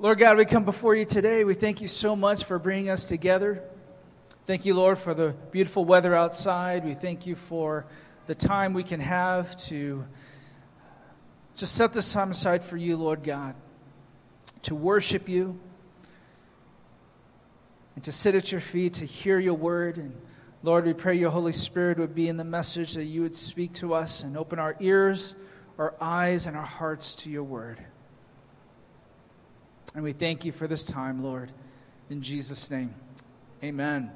Lord God, we come before you today. We thank you so much for bringing us together. Thank you, Lord, for the beautiful weather outside. We thank you for the time we can have to just set this time aside for you, Lord God, to worship you and to sit at your feet, to hear your word. And Lord, we pray your Holy Spirit would be in the message, that you would speak to us and open our ears, our eyes, and our hearts to your word. And we thank you for this time, Lord. In Jesus' name, amen.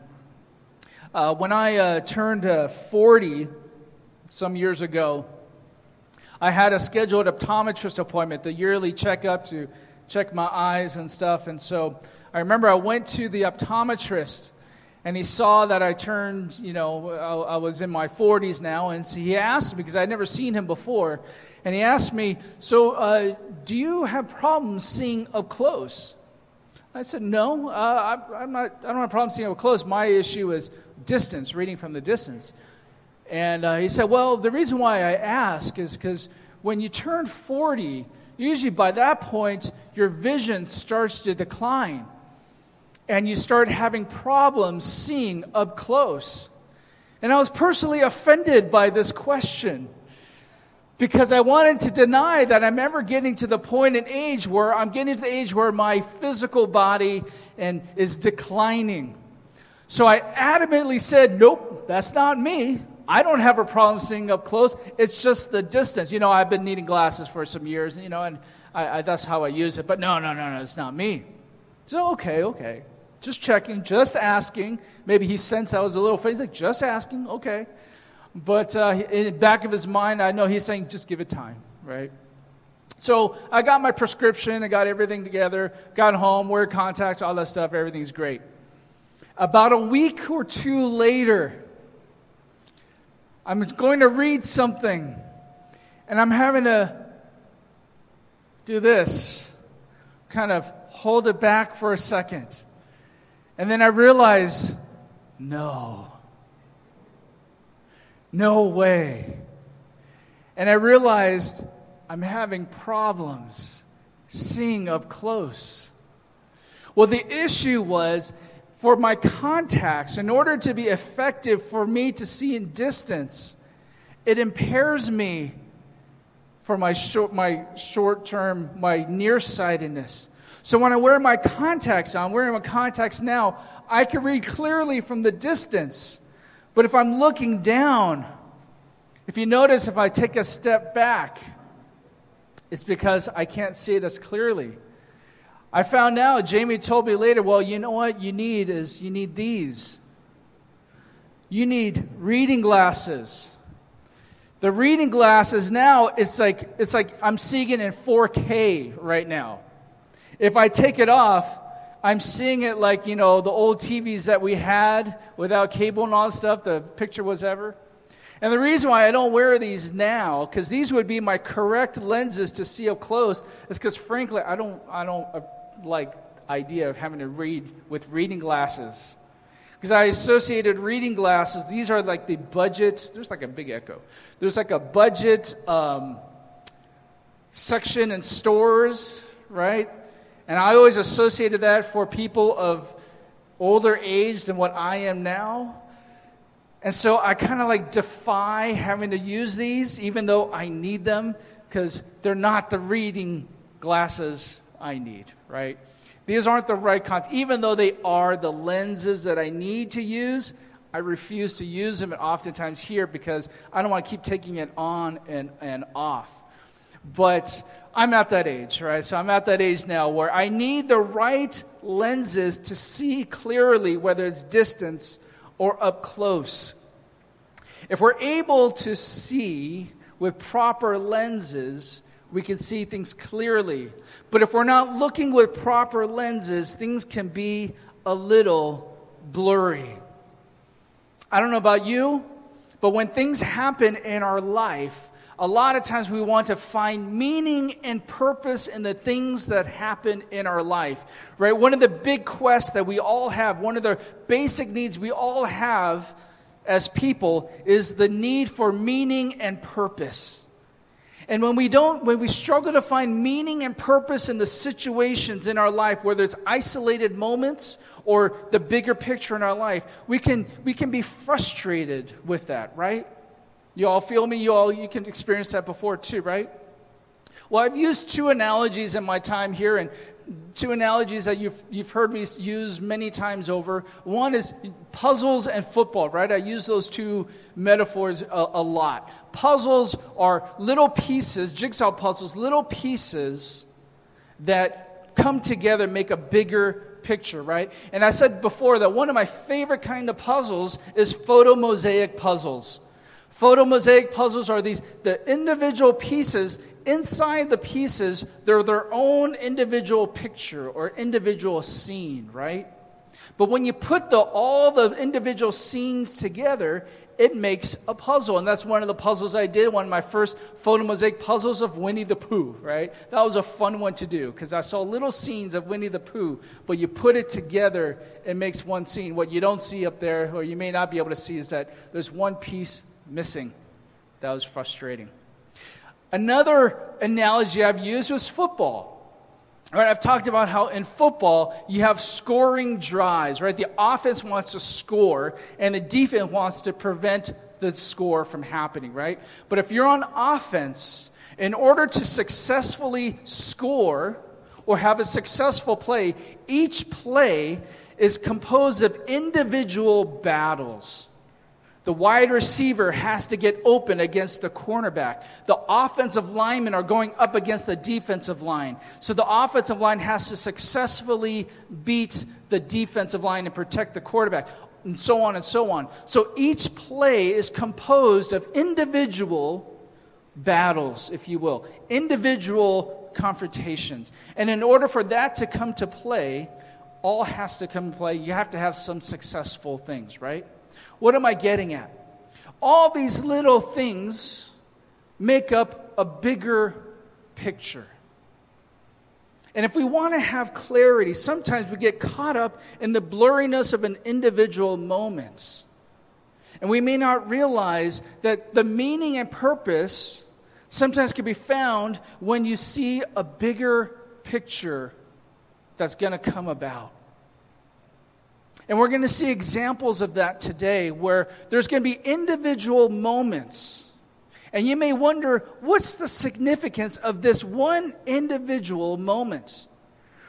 Uh, when I uh, turned uh, 40 some years ago, I had a scheduled optometrist appointment, the yearly checkup to check my eyes and stuff. And so I remember I went to the optometrist and he saw that I turned, you know, I, I was in my 40s now. And so he asked me, because I'd never seen him before, and he asked me, So, uh, do you have problems seeing up close? I said, No, uh, I, am not, I don't have problems seeing up close. My issue is distance, reading from the distance. And uh, he said, Well, the reason why I ask is because when you turn 40, usually by that point, your vision starts to decline. And you start having problems seeing up close. And I was personally offended by this question because I wanted to deny that I'm ever getting to the point in age where I'm getting to the age where my physical body and is declining. So I adamantly said, "Nope, that's not me. I don't have a problem seeing up close. It's just the distance. You know, I've been needing glasses for some years, you know, and I, I, that's how I use it. But no, no, no, no, it's not me. So okay, okay, just checking, just asking. Maybe he sensed I was a little. He's like, just asking, okay. But uh, in the back of his mind, I know he's saying, just give it time, right? So I got my prescription, I got everything together, got home, wear contacts, all that stuff, everything's great. About a week or two later, I'm going to read something, and I'm having to do this, kind of hold it back for a second. And then I realize, no. No way. And I realized I'm having problems seeing up close. Well, the issue was for my contacts, in order to be effective for me to see in distance, it impairs me for my short, my short term, my nearsightedness. So when I wear my contacts on, I'm wearing my contacts now, I can read clearly from the distance. But if I'm looking down, if you notice, if I take a step back, it's because I can't see it as clearly. I found out, Jamie told me later, well, you know what you need is you need these. You need reading glasses. The reading glasses now, it's like, it's like I'm seeing it in 4K right now. If I take it off, I'm seeing it like, you know, the old TVs that we had without cable and all that stuff, the picture was ever. And the reason why I don't wear these now, because these would be my correct lenses to see up close, is because frankly, I don't, I don't uh, like idea of having to read with reading glasses. Because I associated reading glasses, these are like the budget, there's like a big echo. There's like a budget um, section in stores, right? And I always associated that for people of older age than what I am now. And so I kind of like defy having to use these, even though I need them, because they're not the reading glasses I need, right? These aren't the right content. Even though they are the lenses that I need to use, I refuse to use them and oftentimes here because I don't want to keep taking it on and, and off. But I'm at that age, right? So I'm at that age now where I need the right lenses to see clearly, whether it's distance or up close. If we're able to see with proper lenses, we can see things clearly. But if we're not looking with proper lenses, things can be a little blurry. I don't know about you, but when things happen in our life, a lot of times we want to find meaning and purpose in the things that happen in our life, right? One of the big quests that we all have, one of the basic needs we all have as people is the need for meaning and purpose. And when we don't, when we struggle to find meaning and purpose in the situations in our life, whether it's isolated moments or the bigger picture in our life, we can, we can be frustrated with that, right? You all feel me? You all, you can experience that before too, right? Well, I've used two analogies in my time here, and two analogies that you've, you've heard me use many times over. One is puzzles and football, right? I use those two metaphors a, a lot. Puzzles are little pieces, jigsaw puzzles, little pieces that come together, make a bigger picture, right? And I said before that one of my favorite kind of puzzles is photo mosaic puzzles. Photo mosaic puzzles are these the individual pieces inside the pieces, they're their own individual picture or individual scene, right? But when you put the, all the individual scenes together, it makes a puzzle. And that's one of the puzzles I did, one of my first photo mosaic puzzles of Winnie the Pooh, right? That was a fun one to do because I saw little scenes of Winnie the Pooh, but you put it together, it makes one scene. What you don't see up there, or you may not be able to see, is that there's one piece missing. That was frustrating. Another analogy I've used was football. Right, I've talked about how in football you have scoring drives, right? The offense wants to score and the defense wants to prevent the score from happening, right? But if you're on offense, in order to successfully score or have a successful play, each play is composed of individual battles. The wide receiver has to get open against the cornerback. The offensive linemen are going up against the defensive line. So the offensive line has to successfully beat the defensive line and protect the quarterback, and so on and so on. So each play is composed of individual battles, if you will, individual confrontations. And in order for that to come to play, all has to come to play. You have to have some successful things, right? What am I getting at? All these little things make up a bigger picture. And if we want to have clarity, sometimes we get caught up in the blurriness of an individual moment. And we may not realize that the meaning and purpose sometimes can be found when you see a bigger picture that's going to come about. And we're going to see examples of that today where there's going to be individual moments. And you may wonder, what's the significance of this one individual moment?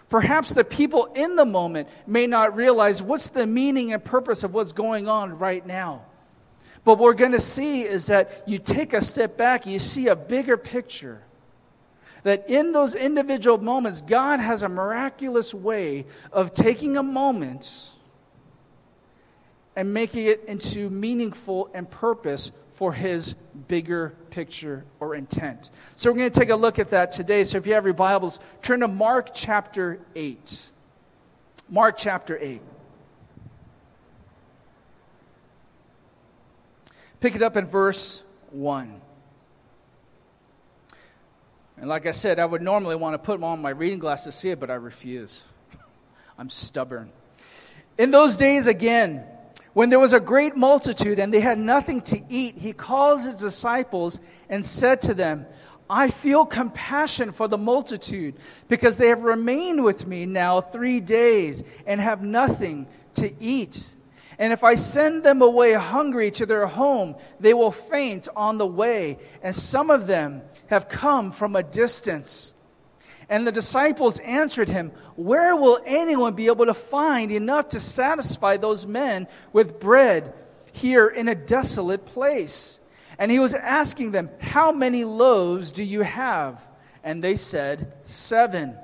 Perhaps the people in the moment may not realize what's the meaning and purpose of what's going on right now. But what we're going to see is that you take a step back, you see a bigger picture. That in those individual moments, God has a miraculous way of taking a moment and making it into meaningful and purpose for his bigger picture or intent. So we're going to take a look at that today. So if you have your Bibles, turn to Mark chapter 8. Mark chapter 8. Pick it up in verse 1. And like I said, I would normally want to put on my reading glasses to see it, but I refuse. I'm stubborn. In those days again, when there was a great multitude and they had nothing to eat, he calls his disciples and said to them, I feel compassion for the multitude because they have remained with me now three days and have nothing to eat. And if I send them away hungry to their home, they will faint on the way. And some of them have come from a distance. And the disciples answered him, Where will anyone be able to find enough to satisfy those men with bread here in a desolate place? And he was asking them, How many loaves do you have? And they said, Seven.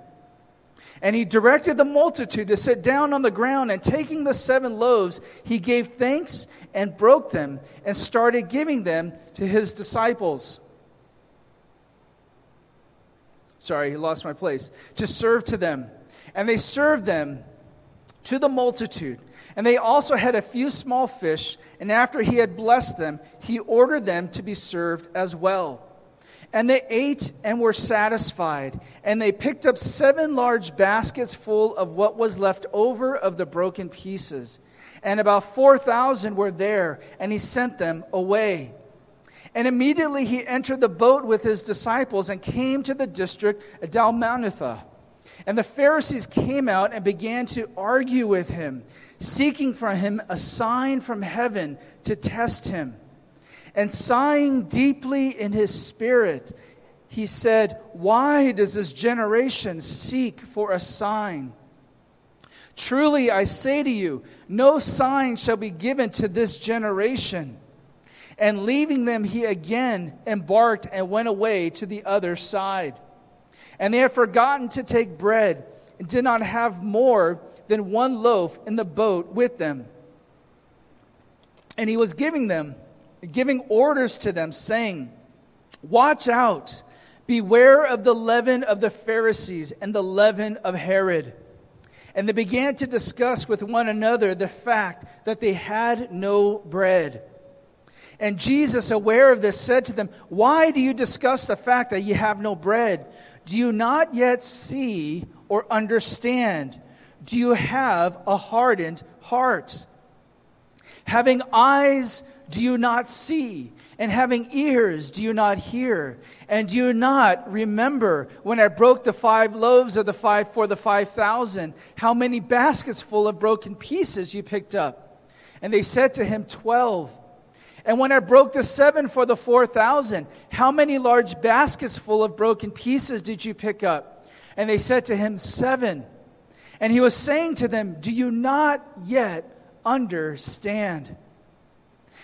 And he directed the multitude to sit down on the ground, and taking the seven loaves, he gave thanks and broke them and started giving them to his disciples sorry, he lost my place, to serve to them. And they served them to the multitude. And they also had a few small fish, and after he had blessed them, he ordered them to be served as well. And they ate and were satisfied, and they picked up seven large baskets full of what was left over of the broken pieces. And about 4,000 were there, and he sent them away. And immediately he entered the boat with his disciples and came to the district of Dalmanutha. And the Pharisees came out and began to argue with him, seeking from him a sign from heaven to test him. And sighing deeply in his spirit, he said, Why does this generation seek for a sign? Truly I say to you, no sign shall be given to this generation. And leaving them, he again embarked and went away to the other side. And they had forgotten to take bread, and did not have more than one loaf in the boat with them. And he was giving them, giving orders to them, saying, Watch out, beware of the leaven of the Pharisees and the leaven of Herod. And they began to discuss with one another the fact that they had no bread. And Jesus, aware of this, said to them, Why do you discuss the fact that you have no bread? Do you not yet see or understand? Do you have a hardened heart? Having eyes, do you not see? And having ears, do you not hear? And do you not remember when I broke the five loaves of the five for the five thousand, how many baskets full of broken pieces you picked up? And they said to him, Twelve. And when I broke the seven for the four thousand, how many large baskets full of broken pieces did you pick up? And they said to him, Seven. And he was saying to them, Do you not yet understand?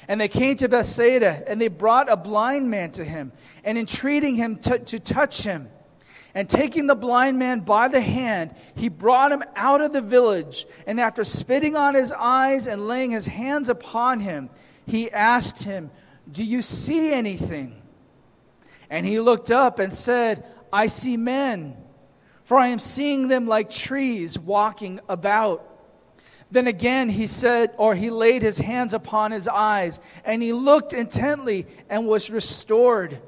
And they came to Bethsaida, and they brought a blind man to him, and entreating him to, to touch him. And taking the blind man by the hand, he brought him out of the village. And after spitting on his eyes and laying his hands upon him, he asked him, Do you see anything? And he looked up and said, I see men, for I am seeing them like trees walking about. Then again he said, or he laid his hands upon his eyes, and he looked intently and was restored,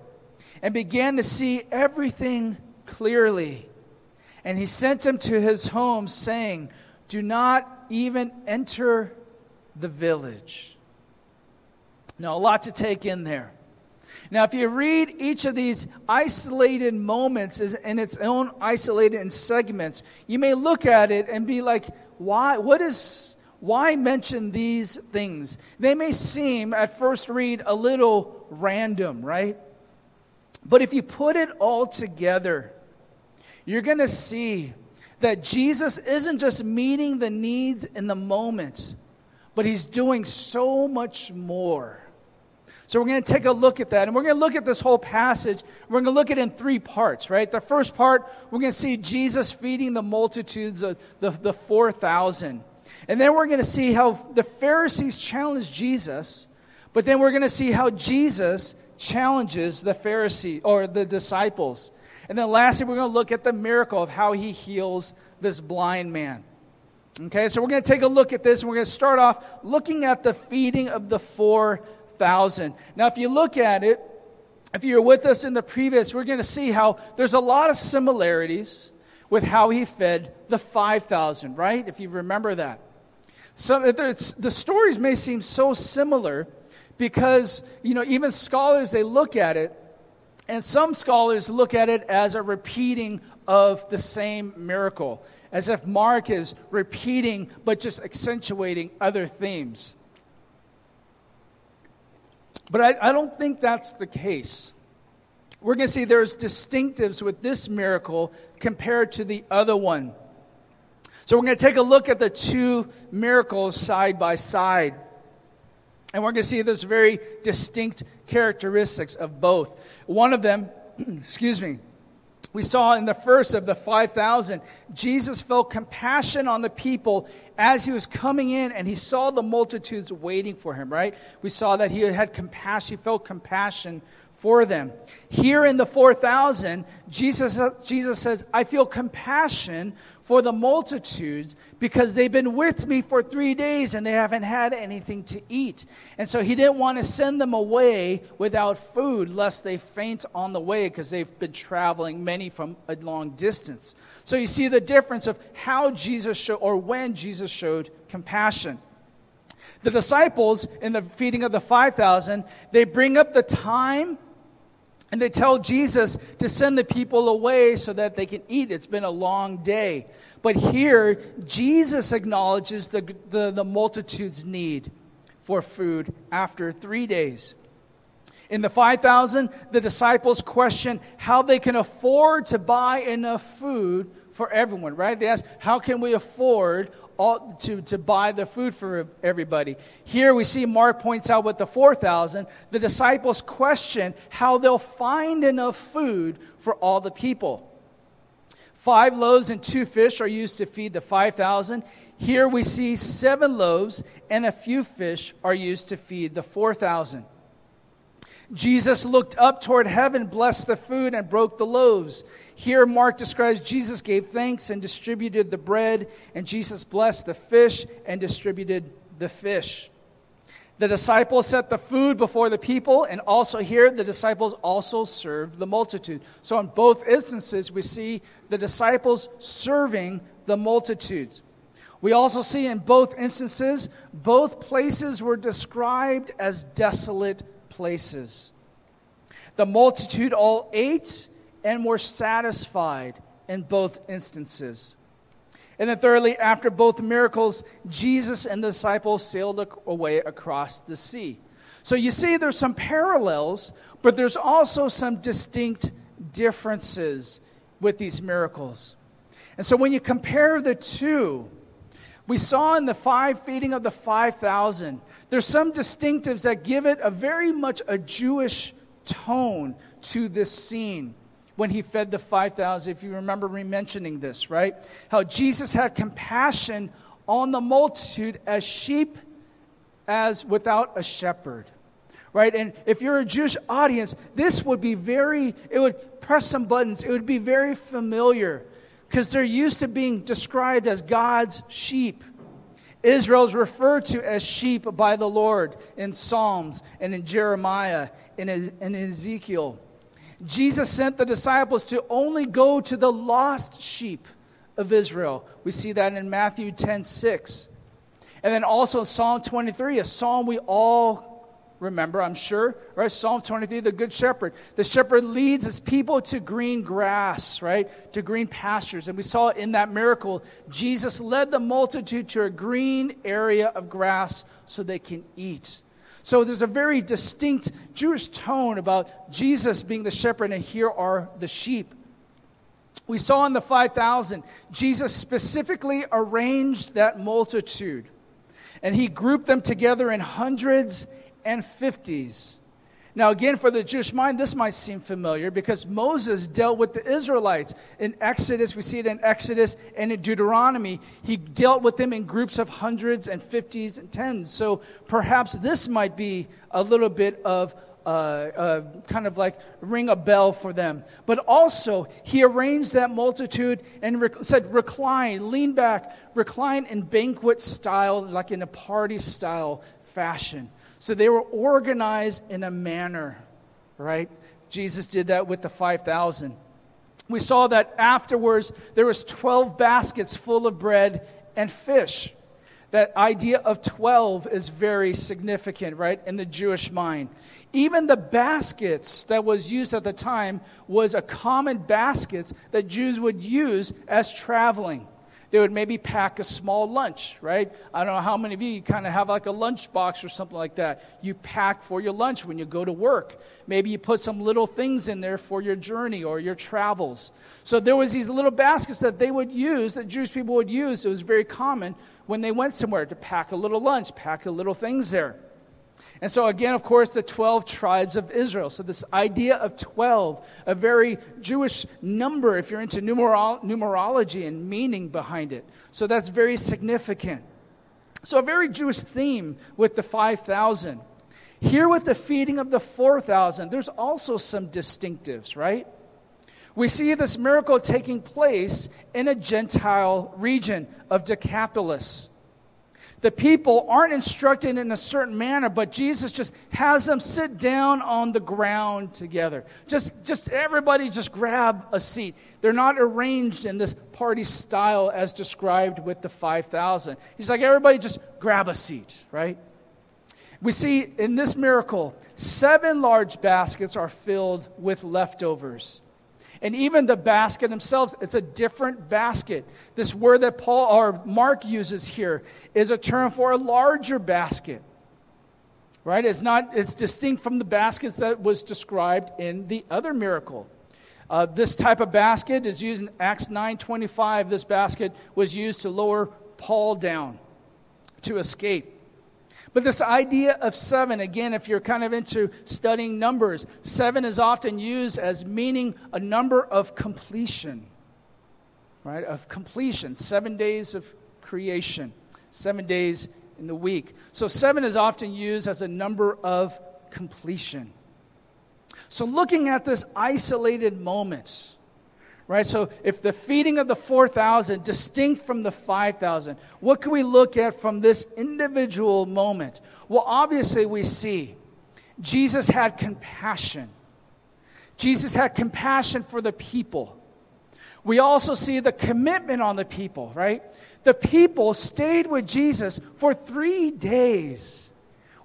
and began to see everything clearly. And he sent him to his home, saying, Do not even enter the village. Now, a lot to take in there. Now, if you read each of these isolated moments in its own isolated segments, you may look at it and be like, why, what is, why mention these things? They may seem, at first read, a little random, right? But if you put it all together, you're going to see that Jesus isn't just meeting the needs in the moment, but he's doing so much more. So we're going to take a look at that. And we're going to look at this whole passage. We're going to look at it in three parts, right? The first part, we're going to see Jesus feeding the multitudes of the, the 4,000. And then we're going to see how the Pharisees challenge Jesus, but then we're going to see how Jesus challenges the Pharisee or the disciples. And then lastly, we're going to look at the miracle of how he heals this blind man. Okay, so we're going to take a look at this. And we're going to start off looking at the feeding of the 4,000. Now, if you look at it, if you're with us in the previous, we're going to see how there's a lot of similarities with how he fed the 5,000, right? If you remember that. So the stories may seem so similar because, you know, even scholars, they look at it, and some scholars look at it as a repeating of the same miracle, as if Mark is repeating but just accentuating other themes. But I, I don't think that's the case. We're going to see there's distinctives with this miracle compared to the other one. So we're going to take a look at the two miracles side by side. And we're going to see there's very distinct characteristics of both. One of them, excuse me, we saw in the first of the 5,000, Jesus felt compassion on the people as he was coming in and he saw the multitudes waiting for him, right? We saw that he had compassion, he felt compassion for them. Here in the 4,000, Jesus, Jesus says, I feel compassion for the multitudes because they've been with me for three days and they haven't had anything to eat. And so he didn't want to send them away without food lest they faint on the way because they've been traveling many from a long distance. So you see the difference of how Jesus showed or when Jesus showed compassion. The disciples, in the feeding of the 5,000, they bring up the time and they tell Jesus to send the people away so that they can eat. It's been a long day. But here, Jesus acknowledges the, the, the multitude's need for food after three days. In the 5,000, the disciples question how they can afford to buy enough food for everyone, right? They ask, how can we afford all, to, to buy the food for everybody? Here we see Mark points out with the 4,000, the disciples question how they'll find enough food for all the people. Five loaves and two fish are used to feed the 5,000. Here we see seven loaves and a few fish are used to feed the 4,000. Jesus looked up toward heaven, blessed the food, and broke the loaves. Here, Mark describes Jesus gave thanks and distributed the bread, and Jesus blessed the fish and distributed the fish. The disciples set the food before the people, and also here, the disciples also served the multitude. So, in both instances, we see the disciples serving the multitudes. We also see in both instances, both places were described as desolate places. The multitude all ate and were satisfied in both instances. And then, thirdly, after both miracles, Jesus and the disciples sailed away across the sea. So you see, there's some parallels, but there's also some distinct differences with these miracles. And so when you compare the two, we saw in the five feeding of the 5,000 there's some distinctives that give it a very much a Jewish tone to this scene when he fed the 5,000. If you remember me mentioning this, right? How Jesus had compassion on the multitude as sheep as without a shepherd. Right? And if you're a Jewish audience, this would be very, it would press some buttons. It would be very familiar because they're used to being described as God's sheep. Israel is referred to as sheep by the Lord in Psalms and in Jeremiah and in Ezekiel. Jesus sent the disciples to only go to the lost sheep of Israel. We see that in Matthew 10 6. And then also Psalm 23, a psalm we all remember, I'm sure, right? Psalm 23, the Good Shepherd. The shepherd leads his people to green grass, right? To green pastures. And we saw in that miracle, Jesus led the multitude to a green area of grass so they can eat. So there's a very distinct Jewish tone about Jesus being the shepherd, and here are the sheep. We saw in the 5,000, Jesus specifically arranged that multitude. And he grouped them together in hundreds and 50s. Now, again, for the Jewish mind, this might seem familiar because Moses dealt with the Israelites. In Exodus, we see it in Exodus and in Deuteronomy. He dealt with them in groups of hundreds and fifties and tens. So perhaps this might be a little bit of uh, uh, kind of like ring a bell for them. But also, he arranged that multitude and rec- said, recline, lean back, recline in banquet style, like in a party style fashion. So they were organized in a manner, right? Jesus did that with the 5,000. We saw that afterwards there was 12 baskets full of bread and fish. That idea of 12 is very significant, right, in the Jewish mind. Even the baskets that was used at the time was a common baskets that Jews would use as traveling. They would maybe pack a small lunch, right? I don't know how many of you, you kind of have like a lunch box or something like that. You pack for your lunch when you go to work. Maybe you put some little things in there for your journey or your travels. So there was these little baskets that they would use, that Jewish people would use. It was very common when they went somewhere to pack a little lunch, pack a little things there. And so, again, of course, the 12 tribes of Israel. So, this idea of 12, a very Jewish number if you're into numerolo- numerology and meaning behind it. So, that's very significant. So, a very Jewish theme with the 5,000. Here, with the feeding of the 4,000, there's also some distinctives, right? We see this miracle taking place in a Gentile region of Decapolis. The people aren't instructed in a certain manner, but Jesus just has them sit down on the ground together. Just, just everybody just grab a seat. They're not arranged in this party style as described with the 5,000. He's like, everybody just grab a seat, right? We see in this miracle, seven large baskets are filled with leftovers. And even the basket themselves, it's a different basket. This word that Paul or Mark uses here is a term for a larger basket. Right? It's not it's distinct from the baskets that was described in the other miracle. Uh, this type of basket is used in Acts 9:25. This basket was used to lower Paul down to escape. But this idea of seven, again, if you're kind of into studying numbers, seven is often used as meaning a number of completion, right? Of completion. Seven days of creation, seven days in the week. So seven is often used as a number of completion. So looking at this isolated moments, right? So if the feeding of the 4,000 distinct from the 5,000, what can we look at from this individual moment? Well, obviously we see Jesus had compassion. Jesus had compassion for the people. We also see the commitment on the people, right? The people stayed with Jesus for three days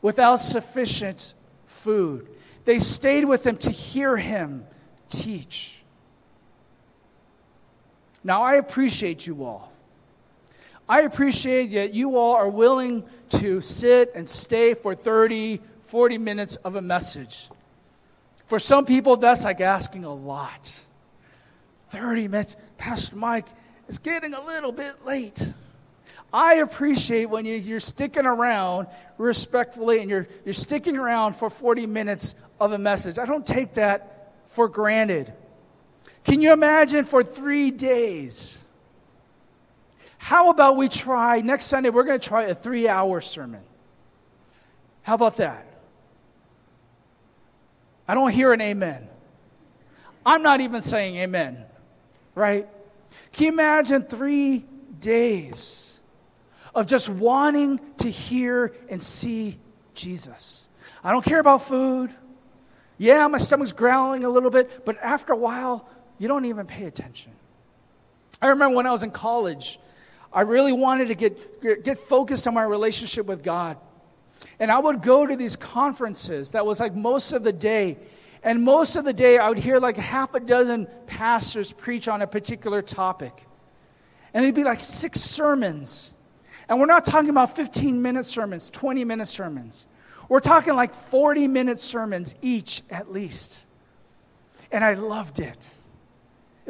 without sufficient food. They stayed with him to hear him teach. Now, I appreciate you all. I appreciate that you all are willing to sit and stay for 30, 40 minutes of a message. For some people, that's like asking a lot. 30 minutes. Pastor Mike, it's getting a little bit late. I appreciate when you, are sticking around respectfully and you're, you're sticking around for 40 minutes of a message. I don't take that for granted. Can you imagine for three days? How about we try next Sunday? We're going to try a three hour sermon. How about that? I don't hear an amen. I'm not even saying amen, right? Can you imagine three days of just wanting to hear and see Jesus? I don't care about food. Yeah, my stomach's growling a little bit, but after a while, you don't even pay attention. I remember when I was in college, I really wanted to get, get focused on my relationship with God. And I would go to these conferences that was like most of the day. And most of the day, I would hear like half a dozen pastors preach on a particular topic. And it'd be like six sermons. And we're not talking about 15 minute sermons, 20 minute sermons. We're talking like 40 minute sermons each at least. And I loved it.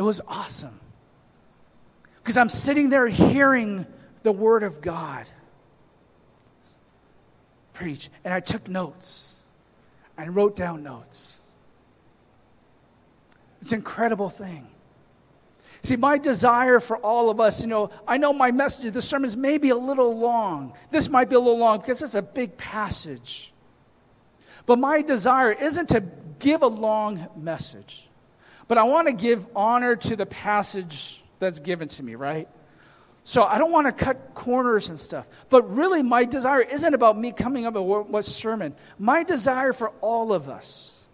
It was awesome. Because I'm sitting there hearing the Word of God preach. And I took notes and wrote down notes. It's an incredible thing. See, my desire for all of us, you know, I know my message, the sermons may be a little long. This might be a little long because it's a big passage. But my desire isn't to give a long message. But I want to give honor to the passage that's given to me, right? So I don't want to cut corners and stuff. But really, my desire isn't about me coming up with what sermon. My desire for all of us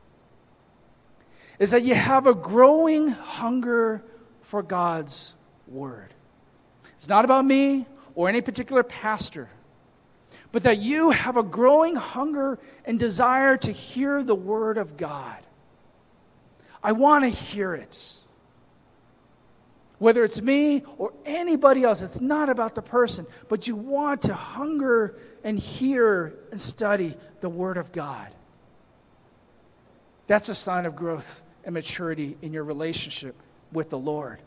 is that you have a growing hunger for God's word. It's not about me or any particular pastor, but that you have a growing hunger and desire to hear the word of God. I want to hear it. Whether it's me or anybody else, it's not about the person, but you want to hunger and hear and study the Word of God. That's a sign of growth and maturity in your relationship with the Lord.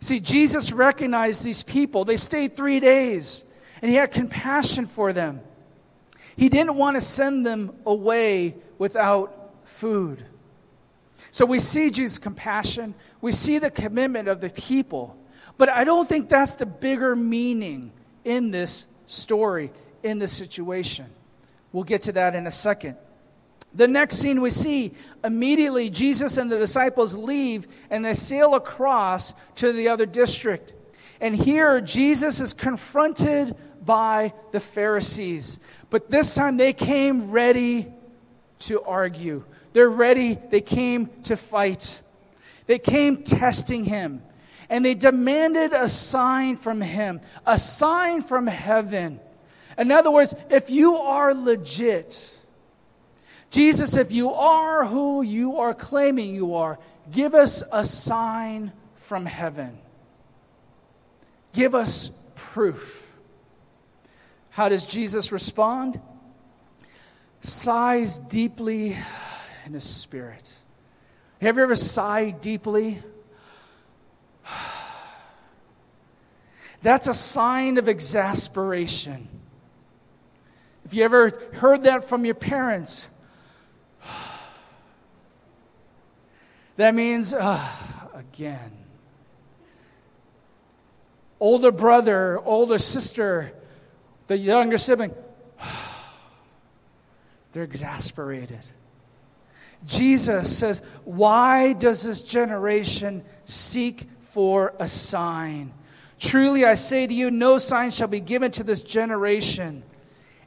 See, Jesus recognized these people. They stayed three days, and he had compassion for them. He didn't want to send them away without food. So we see Jesus' compassion, we see the commitment of the people, but I don't think that's the bigger meaning in this story, in this situation. We'll get to that in a second. The next scene we see immediately Jesus and the disciples leave and they sail across to the other district. And here Jesus is confronted by the Pharisees. But this time they came ready to argue. They're ready, they came to fight. They came testing him. And they demanded a sign from him, a sign from heaven. In other words, if you are legit, Jesus, if you are who you are claiming you are, give us a sign from heaven. Give us proof. How does Jesus respond? Sighs deeply in his spirit. Have you ever sighed deeply? That's a sign of exasperation. If you ever heard that from your parents, that means uh, again. Older brother, older sister, the younger sibling, they're exasperated. Jesus says, Why does this generation seek for a sign? Truly I say to you, no sign shall be given to this generation.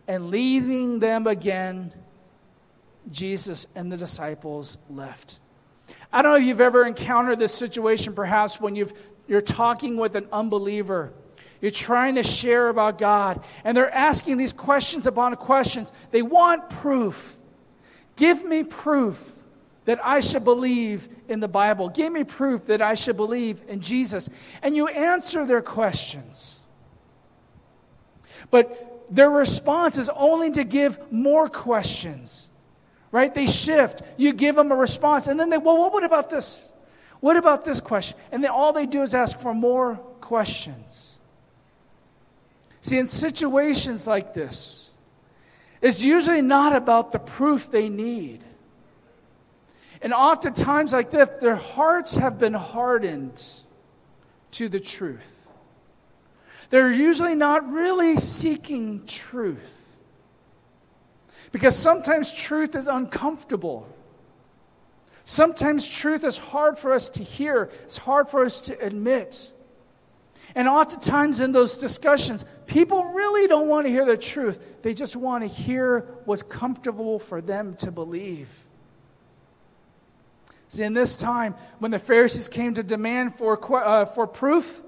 And leaving them again, Jesus and the disciples left. I don't know if you've ever encountered this situation, perhaps when you've, you're talking with an unbeliever. You're trying to share about God, and they're asking these questions upon questions. They want proof. Give me proof that I should believe in the Bible. Give me proof that I should believe in Jesus. And you answer their questions. But their response is only to give more questions, right? They shift. You give them a response, and then they, well, what about this? What about this question? And then all they do is ask for more questions. See, in situations like this, it's usually not about the proof they need. And oftentimes, like this, their hearts have been hardened to the truth. They're usually not really seeking truth. Because sometimes truth is uncomfortable. Sometimes truth is hard for us to hear, it's hard for us to admit. And oftentimes in those discussions, people really don't want to hear the truth. They just want to hear what's comfortable for them to believe. See, in this time, when the Pharisees came to demand for, uh, for proof,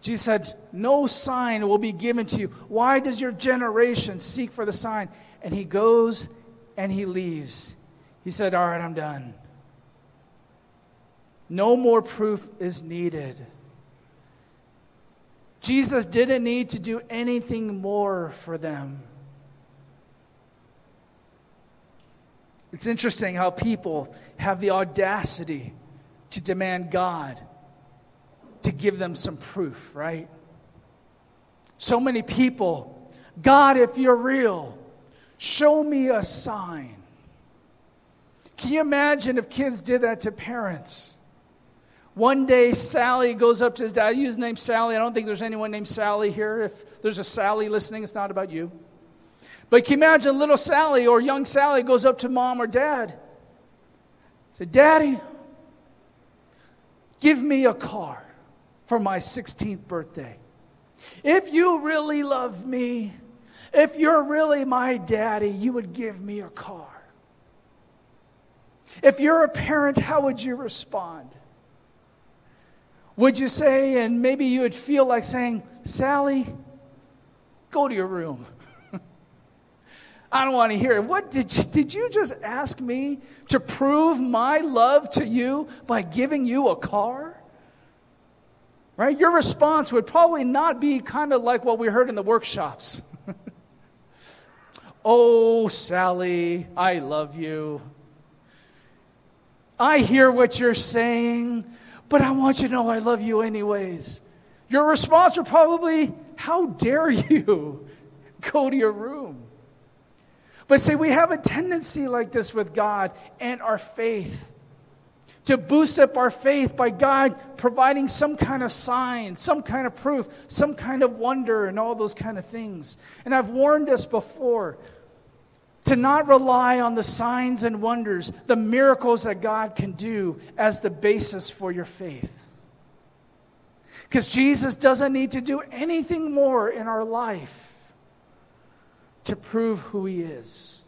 Jesus said, No sign will be given to you. Why does your generation seek for the sign? And he goes and he leaves. He said, All right, I'm done. No more proof is needed. Jesus didn't need to do anything more for them. It's interesting how people have the audacity to demand God to give them some proof, right? So many people, God, if you're real, show me a sign. Can you imagine if kids did that to parents? One day, Sally goes up to his dad. I use the name Sally. I don't think there's anyone named Sally here. If there's a Sally listening, it's not about you. But can you imagine little Sally or young Sally goes up to mom or dad? Say, Daddy, give me a car for my 16th birthday. If you really love me, if you're really my daddy, you would give me a car. If you're a parent, how would you respond? Would you say, and maybe you would feel like saying, Sally, go to your room. I don't want to hear it. What did you, did you just ask me to prove my love to you by giving you a car? Right? Your response would probably not be kind of like what we heard in the workshops. oh, Sally, I love you. I hear what you're saying but I want you to know I love you anyways. Your response would probably, How dare you go to your room? But see, we have a tendency like this with God and our faith to boost up our faith by God providing some kind of sign, some kind of proof, some kind of wonder, and all those kind of things. And I've warned us before to not rely on the signs and wonders, the miracles that God can do as the basis for your faith. Because Jesus doesn't need to do anything more in our life to prove who he is.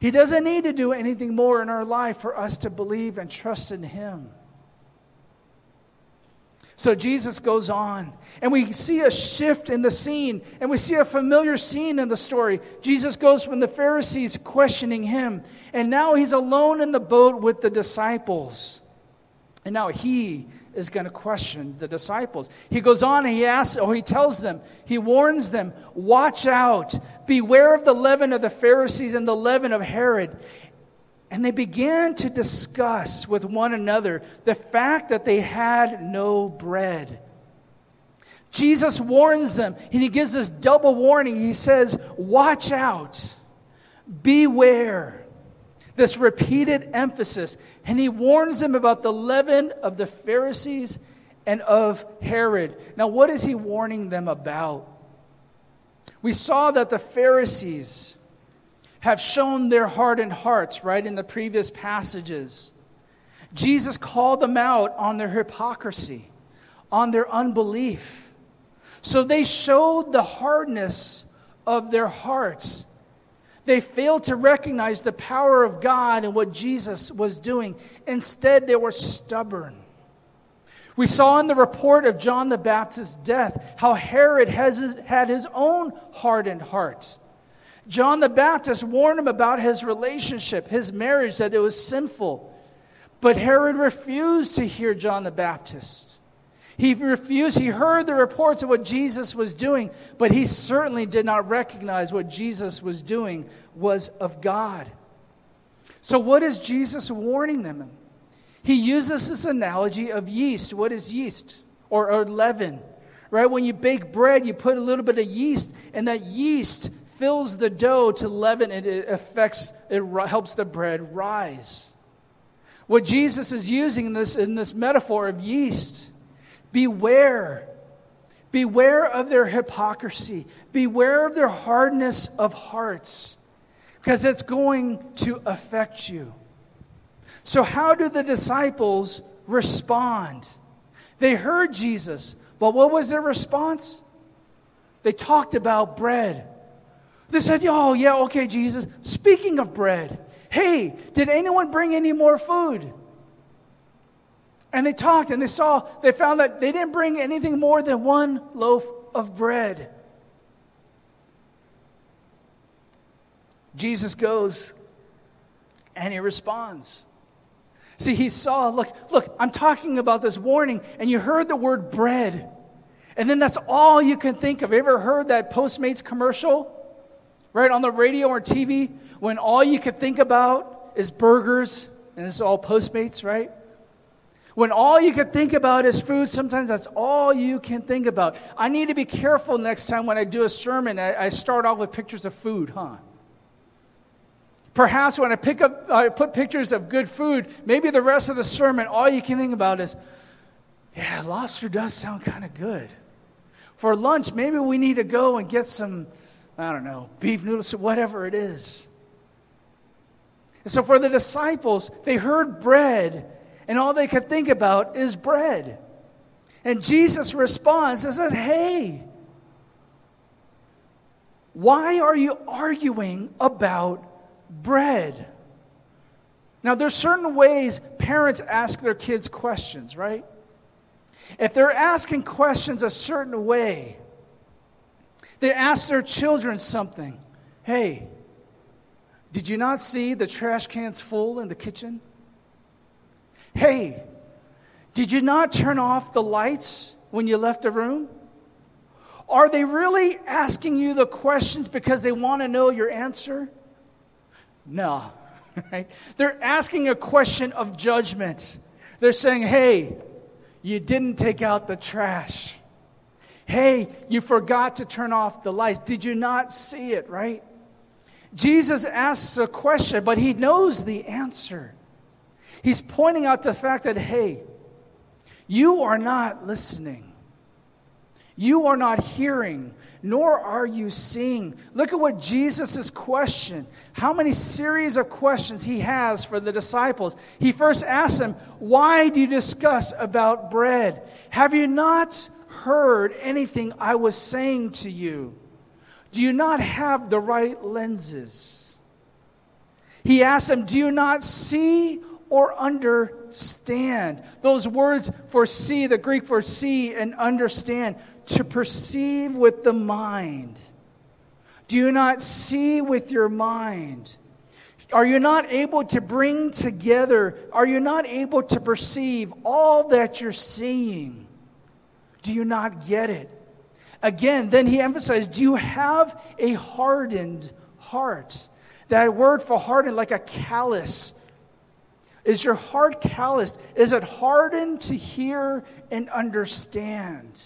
He doesn't need to do anything more in our life for us to believe and trust in him. So Jesus goes on, and we see a shift in the scene, and we see a familiar scene in the story. Jesus goes from the Pharisees questioning him, and now he's alone in the boat with the disciples. And now he is going to question the disciples. He goes on and he asks, or he tells them, he warns them, watch out, beware of the leaven of the Pharisees and the leaven of Herod. And they began to discuss with one another the fact that they had no bread. Jesus warns them, and he gives this double warning. He says, Watch out, beware. This repeated emphasis. And he warns them about the leaven of the Pharisees and of Herod. Now, what is he warning them about? We saw that the Pharisees have shown their hardened hearts, right, in the previous passages. Jesus called them out on their hypocrisy, on their unbelief. So they showed the hardness of their hearts. They failed to recognize the power of God and what Jesus was doing. Instead, they were stubborn. We saw in the report of John the Baptist's death how Herod has, had his own hardened heart. John the Baptist warned him about his relationship, his marriage, that it was sinful. But Herod refused to hear John the Baptist. He refused, he heard the reports of what Jesus was doing, but he certainly did not recognize what Jesus was doing was of God. So, what is Jesus warning them? He uses this analogy of yeast. What is yeast? Or, or leaven, right? When you bake bread, you put a little bit of yeast, and that yeast fills the dough to leaven it, it affects, it helps the bread rise. What Jesus is using in this, in this metaphor of yeast, beware. Beware of their hypocrisy. Beware of their hardness of hearts, because it's going to affect you. So, how do the disciples respond? They heard Jesus, but what was their response? They talked about bread. They said, Oh, yeah, okay, Jesus. Speaking of bread, hey, did anyone bring any more food? And they talked and they saw, they found that they didn't bring anything more than one loaf of bread. Jesus goes and he responds. See, he saw, look, look, I'm talking about this warning, and you heard the word bread. And then that's all you can think of. You ever heard that Postmates commercial? Right? On the radio or TV, when all you could think about is burgers and it's all Postmates, right? When all you could think about is food, sometimes that's all you can think about. I need to be careful next time when I do a sermon, I, I start off with pictures of food, huh? Perhaps when I pick up, I put pictures of good food, maybe the rest of the sermon, all you can think about is, yeah, lobster does sound kind of good. For lunch, maybe we need to go and get some I don't know, beef noodles, whatever it is. And so for the disciples, they heard bread, and all they could think about is bread. And Jesus responds and says, Hey, why are you arguing about bread? Now, there's certain ways parents ask their kids questions, right? If they're asking questions a certain way, they ask their children something. Hey, did you not see the trash cans full in the kitchen? Hey, did you not turn off the lights when you left the room? Are they really asking you the questions because they want to know your answer? No. Right? They're asking a question of judgment. They're saying, hey, you didn't take out the trash. Hey, you forgot to turn off the lights. Did you not see it, right? Jesus asks a question, but he knows the answer. He's pointing out the fact that, hey, you are not listening. You are not hearing nor are you seeing. Look at what Jesus' question, how many series of questions he has for the disciples. He first asks them, Why do you discuss about bread? Have you not heard anything I was saying to you? Do you not have the right lenses? He asks them, Do you not see or understand? Those words for see, the Greek for see and understand, to perceive with the mind. Do you not see with your mind? Are you not able to bring together? Are you not able to perceive all that you're seeing? Do you not get it? Again, then he emphasized, Do you have a hardened heart? That word for hardened, like a callous. Is your heart calloused? Is it hardened to hear and understand?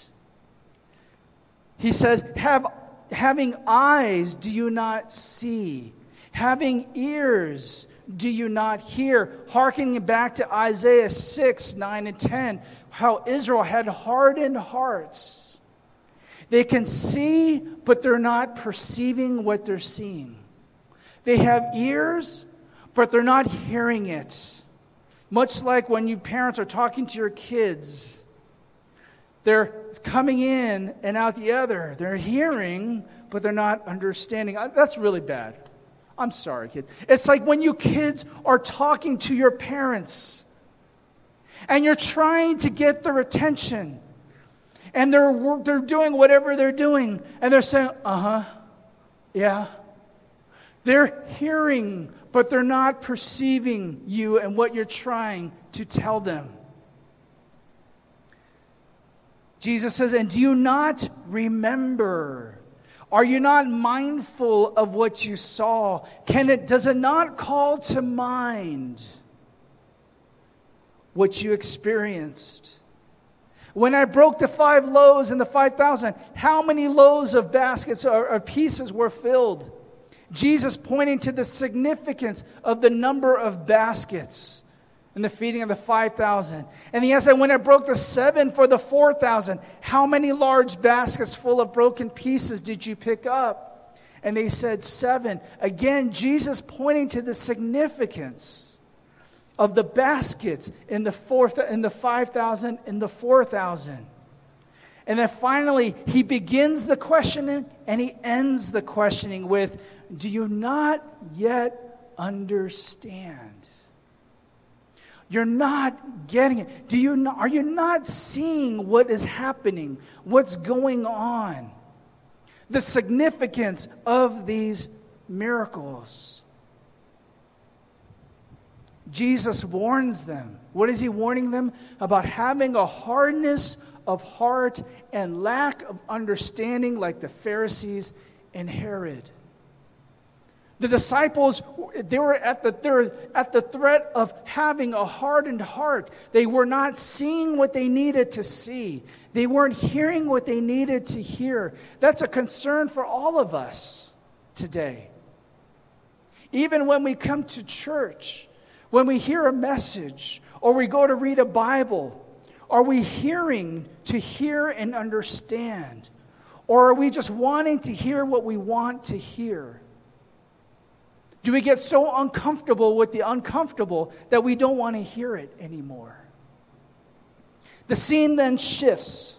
He says, have, Having eyes, do you not see? Having ears, do you not hear? Harkening back to Isaiah 6, 9, and 10, how Israel had hardened hearts they can see, but they're not perceiving what they're seeing. They have ears, but they're not hearing it. Much like when you parents are talking to your kids, they're coming in and out the other. They're hearing, but they're not understanding. That's really bad. I'm sorry, kid. It's like when you kids are talking to your parents and you're trying to get their attention and they're, they're doing whatever they're doing, and they're saying, uh huh, yeah. They're hearing, but they're not perceiving you and what you're trying to tell them. Jesus says, And do you not remember? Are you not mindful of what you saw? Can it, does it not call to mind what you experienced? When I broke the five loaves and the 5,000, how many loaves of baskets or, or pieces were filled? Jesus pointing to the significance of the number of baskets in the feeding of the 5,000. And he asked, when I broke the seven for the 4,000, how many large baskets full of broken pieces did you pick up? And they said, seven. Again, Jesus pointing to the significance of the baskets in the, four, in the 5,000, in the 4,000. And then finally, he begins the questioning and he ends the questioning with, Do you not yet understand? You're not getting it. Do you not, are you not seeing what is happening? What's going on? The significance of these miracles. Jesus warns them. What is he warning them? About having a hardness of heart and lack of understanding, like the Pharisees and Herod. The disciples, they were at the, they were at the threat of having a hardened heart. They were not seeing what they needed to see, they weren't hearing what they needed to hear. That's a concern for all of us today. Even when we come to church, when we hear a message or we go to read a Bible, are we hearing to hear and understand? Or are we just wanting to hear what we want to hear? Do we get so uncomfortable with the uncomfortable that we don't want to hear it anymore? The scene then shifts,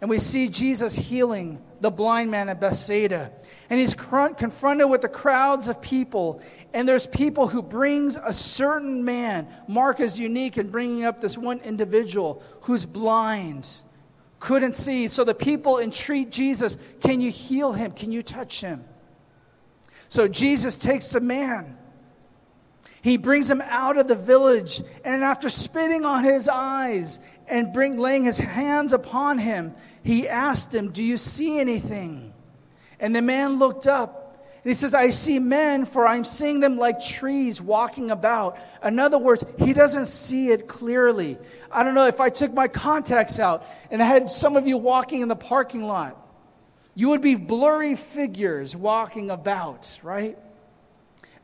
and we see Jesus healing the blind man at Bethsaida. And he's confronted with the crowds of people. And there's people who brings a certain man. Mark is unique in bringing up this one individual who's blind, couldn't see. So the people entreat Jesus, can you heal him? Can you touch him? So Jesus takes the man. He brings him out of the village, and after spitting on his eyes and bring, laying his hands upon him, he asked him, Do you see anything? And the man looked up and he says, I see men, for I'm seeing them like trees walking about. In other words, he doesn't see it clearly. I don't know if I took my contacts out and I had some of you walking in the parking lot, you would be blurry figures walking about, right?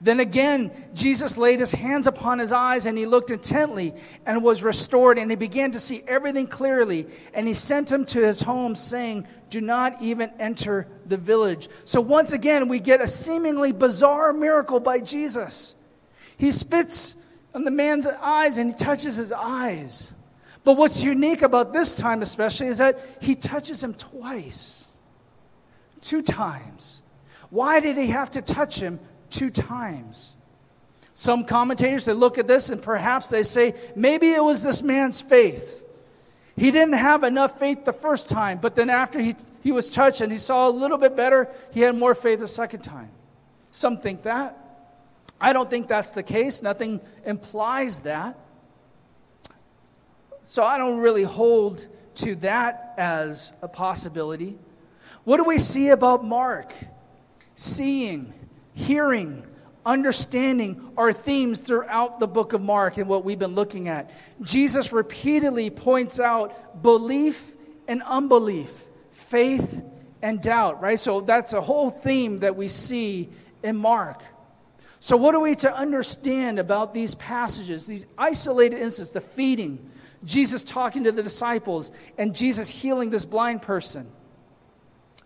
Then again, Jesus laid his hands upon his eyes, and he looked intently and was restored, and he began to see everything clearly. And he sent him to his home, saying, Do not even enter the village. So once again, we get a seemingly bizarre miracle by Jesus. He spits on the man's eyes and he touches his eyes. But what's unique about this time, especially, is that he touches him twice. Two times. Why did he have to touch him two times. Some commentators, they look at this and perhaps they say, maybe it was this man's faith. He didn't have enough faith the first time, but then after he, he was touched and he saw a little bit better, he had more faith the second time. Some think that. I don't think that's the case. Nothing implies that. So I don't really hold to that as a possibility. What do we see about Mark? Seeing, hearing, understanding are themes throughout the book of Mark and what we've been looking at. Jesus repeatedly points out belief and unbelief, faith and doubt, right? So that's a whole theme that we see in Mark. So, what are we to understand about these passages, these isolated instances, the feeding, Jesus talking to the disciples, and Jesus healing this blind person?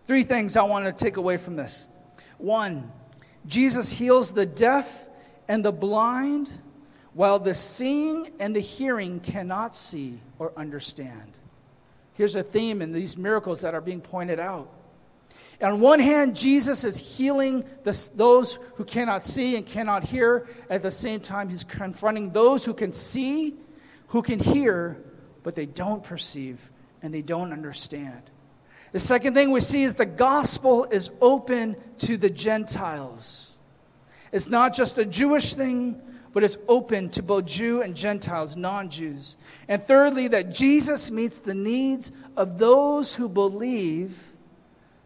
Three things I want to take away from this. One, Jesus heals the deaf and the blind, while the seeing and the hearing cannot see or understand. Here's a theme in these miracles that are being pointed out. On one hand, Jesus is healing the, those who cannot see and cannot hear. At the same time, he's confronting those who can see, who can hear, but they don't perceive and they don't understand. The second thing we see is the gospel is open to the Gentiles. It's not just a Jewish thing, but it's open to both Jew and Gentiles, non Jews. And thirdly, that Jesus meets the needs of those who believe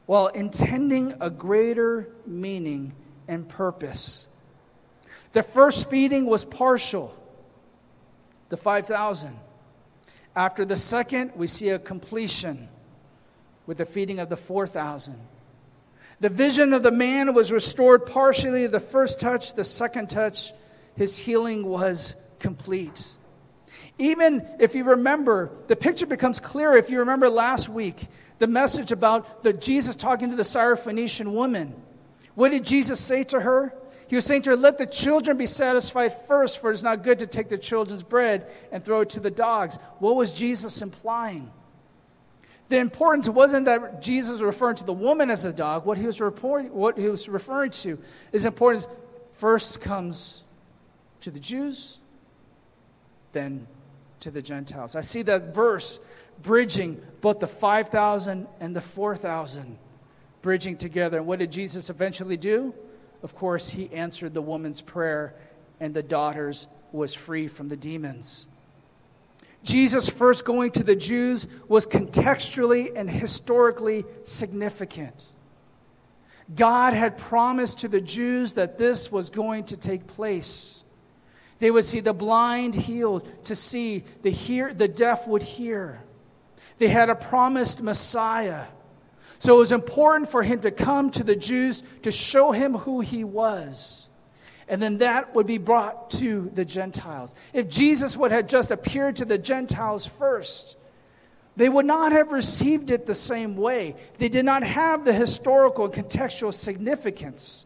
while intending a greater meaning and purpose. The first feeding was partial, the 5,000. After the second, we see a completion with the feeding of the 4,000. The vision of the man was restored partially. The first touch, the second touch, his healing was complete. Even if you remember, the picture becomes clearer if you remember last week the message about the Jesus talking to the Syrophoenician woman. What did Jesus say to her? He was saying to her, Let the children be satisfied first, for it is not good to take the children's bread and throw it to the dogs. What was Jesus implying? The importance wasn't that Jesus was referring to the woman as a dog. What he was, reporting, what he was referring to is importance first comes to the Jews, then to the Gentiles. I see that verse bridging both the 5,000 and the 4,000, bridging together. And what did Jesus eventually do? Of course, he answered the woman's prayer, and the daughters was free from the demons. Jesus first going to the Jews was contextually and historically significant. God had promised to the Jews that this was going to take place. They would see the blind healed, to see the, hear, the deaf would hear. They had a promised Messiah. So it was important for him to come to the Jews to show him who he was and then that would be brought to the Gentiles. If Jesus would have just appeared to the Gentiles first, they would not have received it the same way. They did not have the historical and contextual significance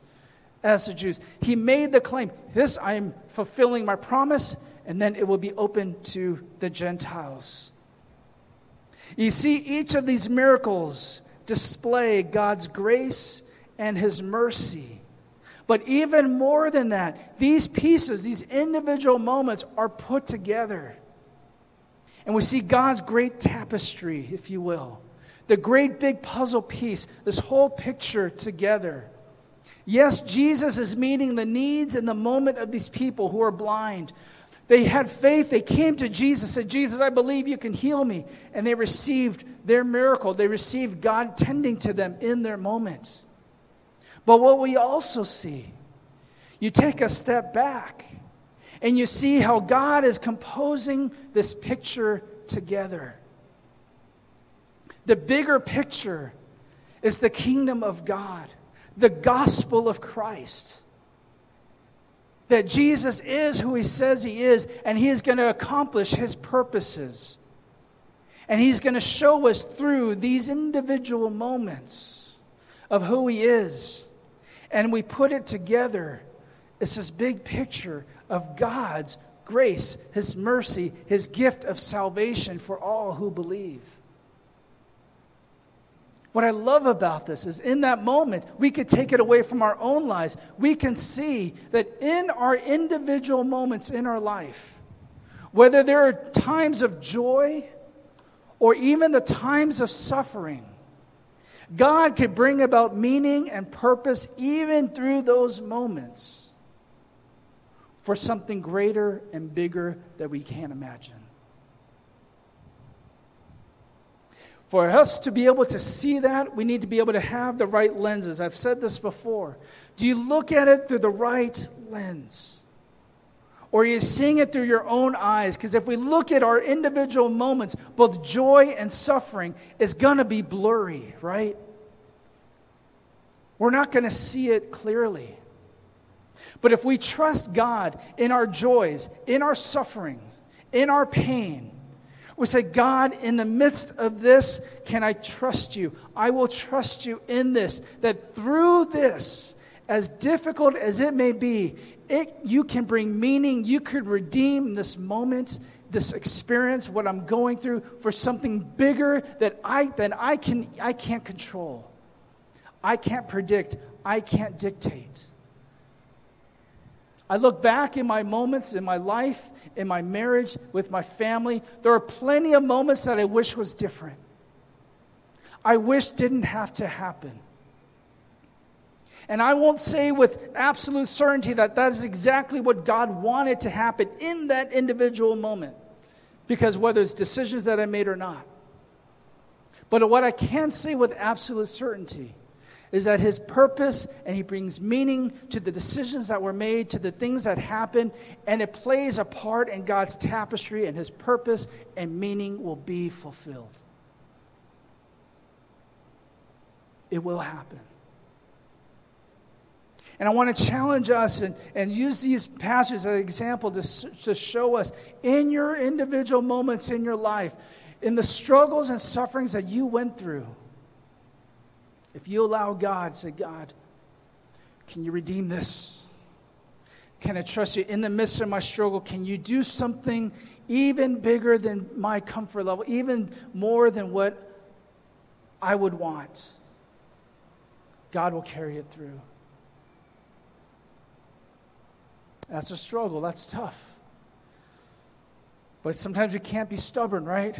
as the Jews. He made the claim, This, I am fulfilling my promise, and then it will be open to the Gentiles. You see, each of these miracles display God's grace and his mercy. But even more than that, these pieces, these individual moments are put together. And we see God's great tapestry, if you will, the great big puzzle piece, this whole picture together. Yes, Jesus is meeting the needs in the moment of these people who are blind. They had faith. They came to Jesus, said, Jesus, I believe you can heal me. And they received their miracle. They received God tending to them in their moments. But what we also see, you take a step back and you see how God is composing this picture together. The bigger picture is the kingdom of God, the gospel of Christ. that Jesus is who he says he is, and he is going to accomplish his purposes. And he's going to show us through these individual moments of who he is. And we put it together. It's this big picture of God's grace, his mercy, his gift of salvation for all who believe. What I love about this is in that moment, we could take it away from our own lives. We can see that in our individual moments in our life, whether there are times of joy or even the times of suffering, God could bring about meaning and purpose even through those moments for something greater and bigger that we can't imagine. For us to be able to see that, we need to be able to have the right lenses. I've said this before. Do you look at it through the right lens? Or are you seeing it through your own eyes? Because if we look at our individual moments, both joy and suffering, is going to be blurry, right? We're not going to see it clearly. But if we trust God in our joys, in our suffering, in our pain, we say, God, in the midst of this, can I trust you? I will trust you in this. That through this, as difficult as it may be, it, you can bring meaning. You could redeem this moment, this experience, what I'm going through, for something bigger that I, than I, can, I can't control. I can't predict. I can't dictate. I look back in my moments in my life, in my marriage, with my family. There are plenty of moments that I wish was different. I wish didn't have to happen. And I won't say with absolute certainty that that is exactly what God wanted to happen in that individual moment, because whether it's decisions that I made or not. But what I can say with absolute certainty is that his purpose and he brings meaning to the decisions that were made, to the things that happen, and it plays a part in God's tapestry, and his purpose and meaning will be fulfilled. It will happen. And I want to challenge us and, and use these passages as an example to, to show us in your individual moments in your life, in the struggles and sufferings that you went through if you allow God, say, God, can you redeem this? Can I trust you in the midst of my struggle? Can you do something even bigger than my comfort level, even more than what I would want? God will carry it through. That's a struggle. That's tough. But sometimes we can't be stubborn, right?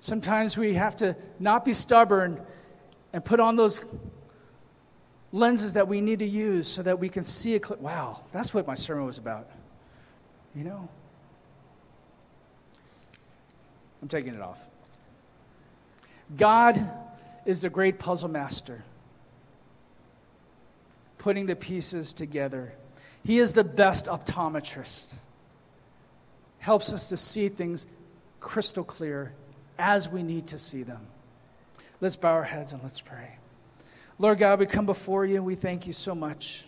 Sometimes we have to not be stubborn and put on those lenses that we need to use so that we can see it. Cl- wow, that's what my sermon was about. You know? I'm taking it off. God is the great puzzle master, putting the pieces together. He is the best optometrist, helps us to see things crystal clear as we need to see them. Let's bow our heads and let's pray. Lord God, we come before you and we thank you so much.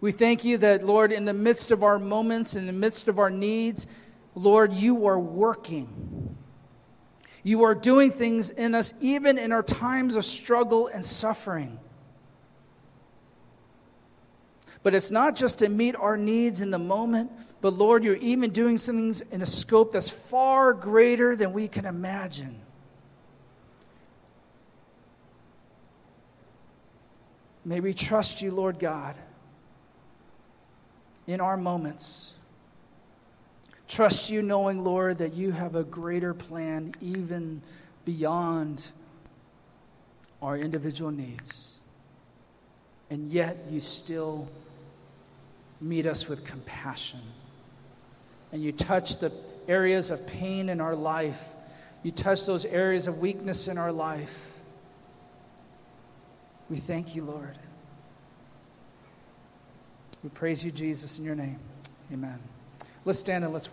We thank you that, Lord, in the midst of our moments, in the midst of our needs, Lord, you are working. You are doing things in us, even in our times of struggle and suffering. But it's not just to meet our needs in the moment, but Lord, you're even doing things in a scope that's far greater than we can imagine. May we trust you, Lord God, in our moments. Trust you, knowing, Lord, that you have a greater plan even beyond our individual needs. And yet, you still meet us with compassion and you touch the areas of pain in our life. You touch those areas of weakness in our life. We thank you, Lord. We praise you, Jesus, in your name. Amen. Let's stand and let's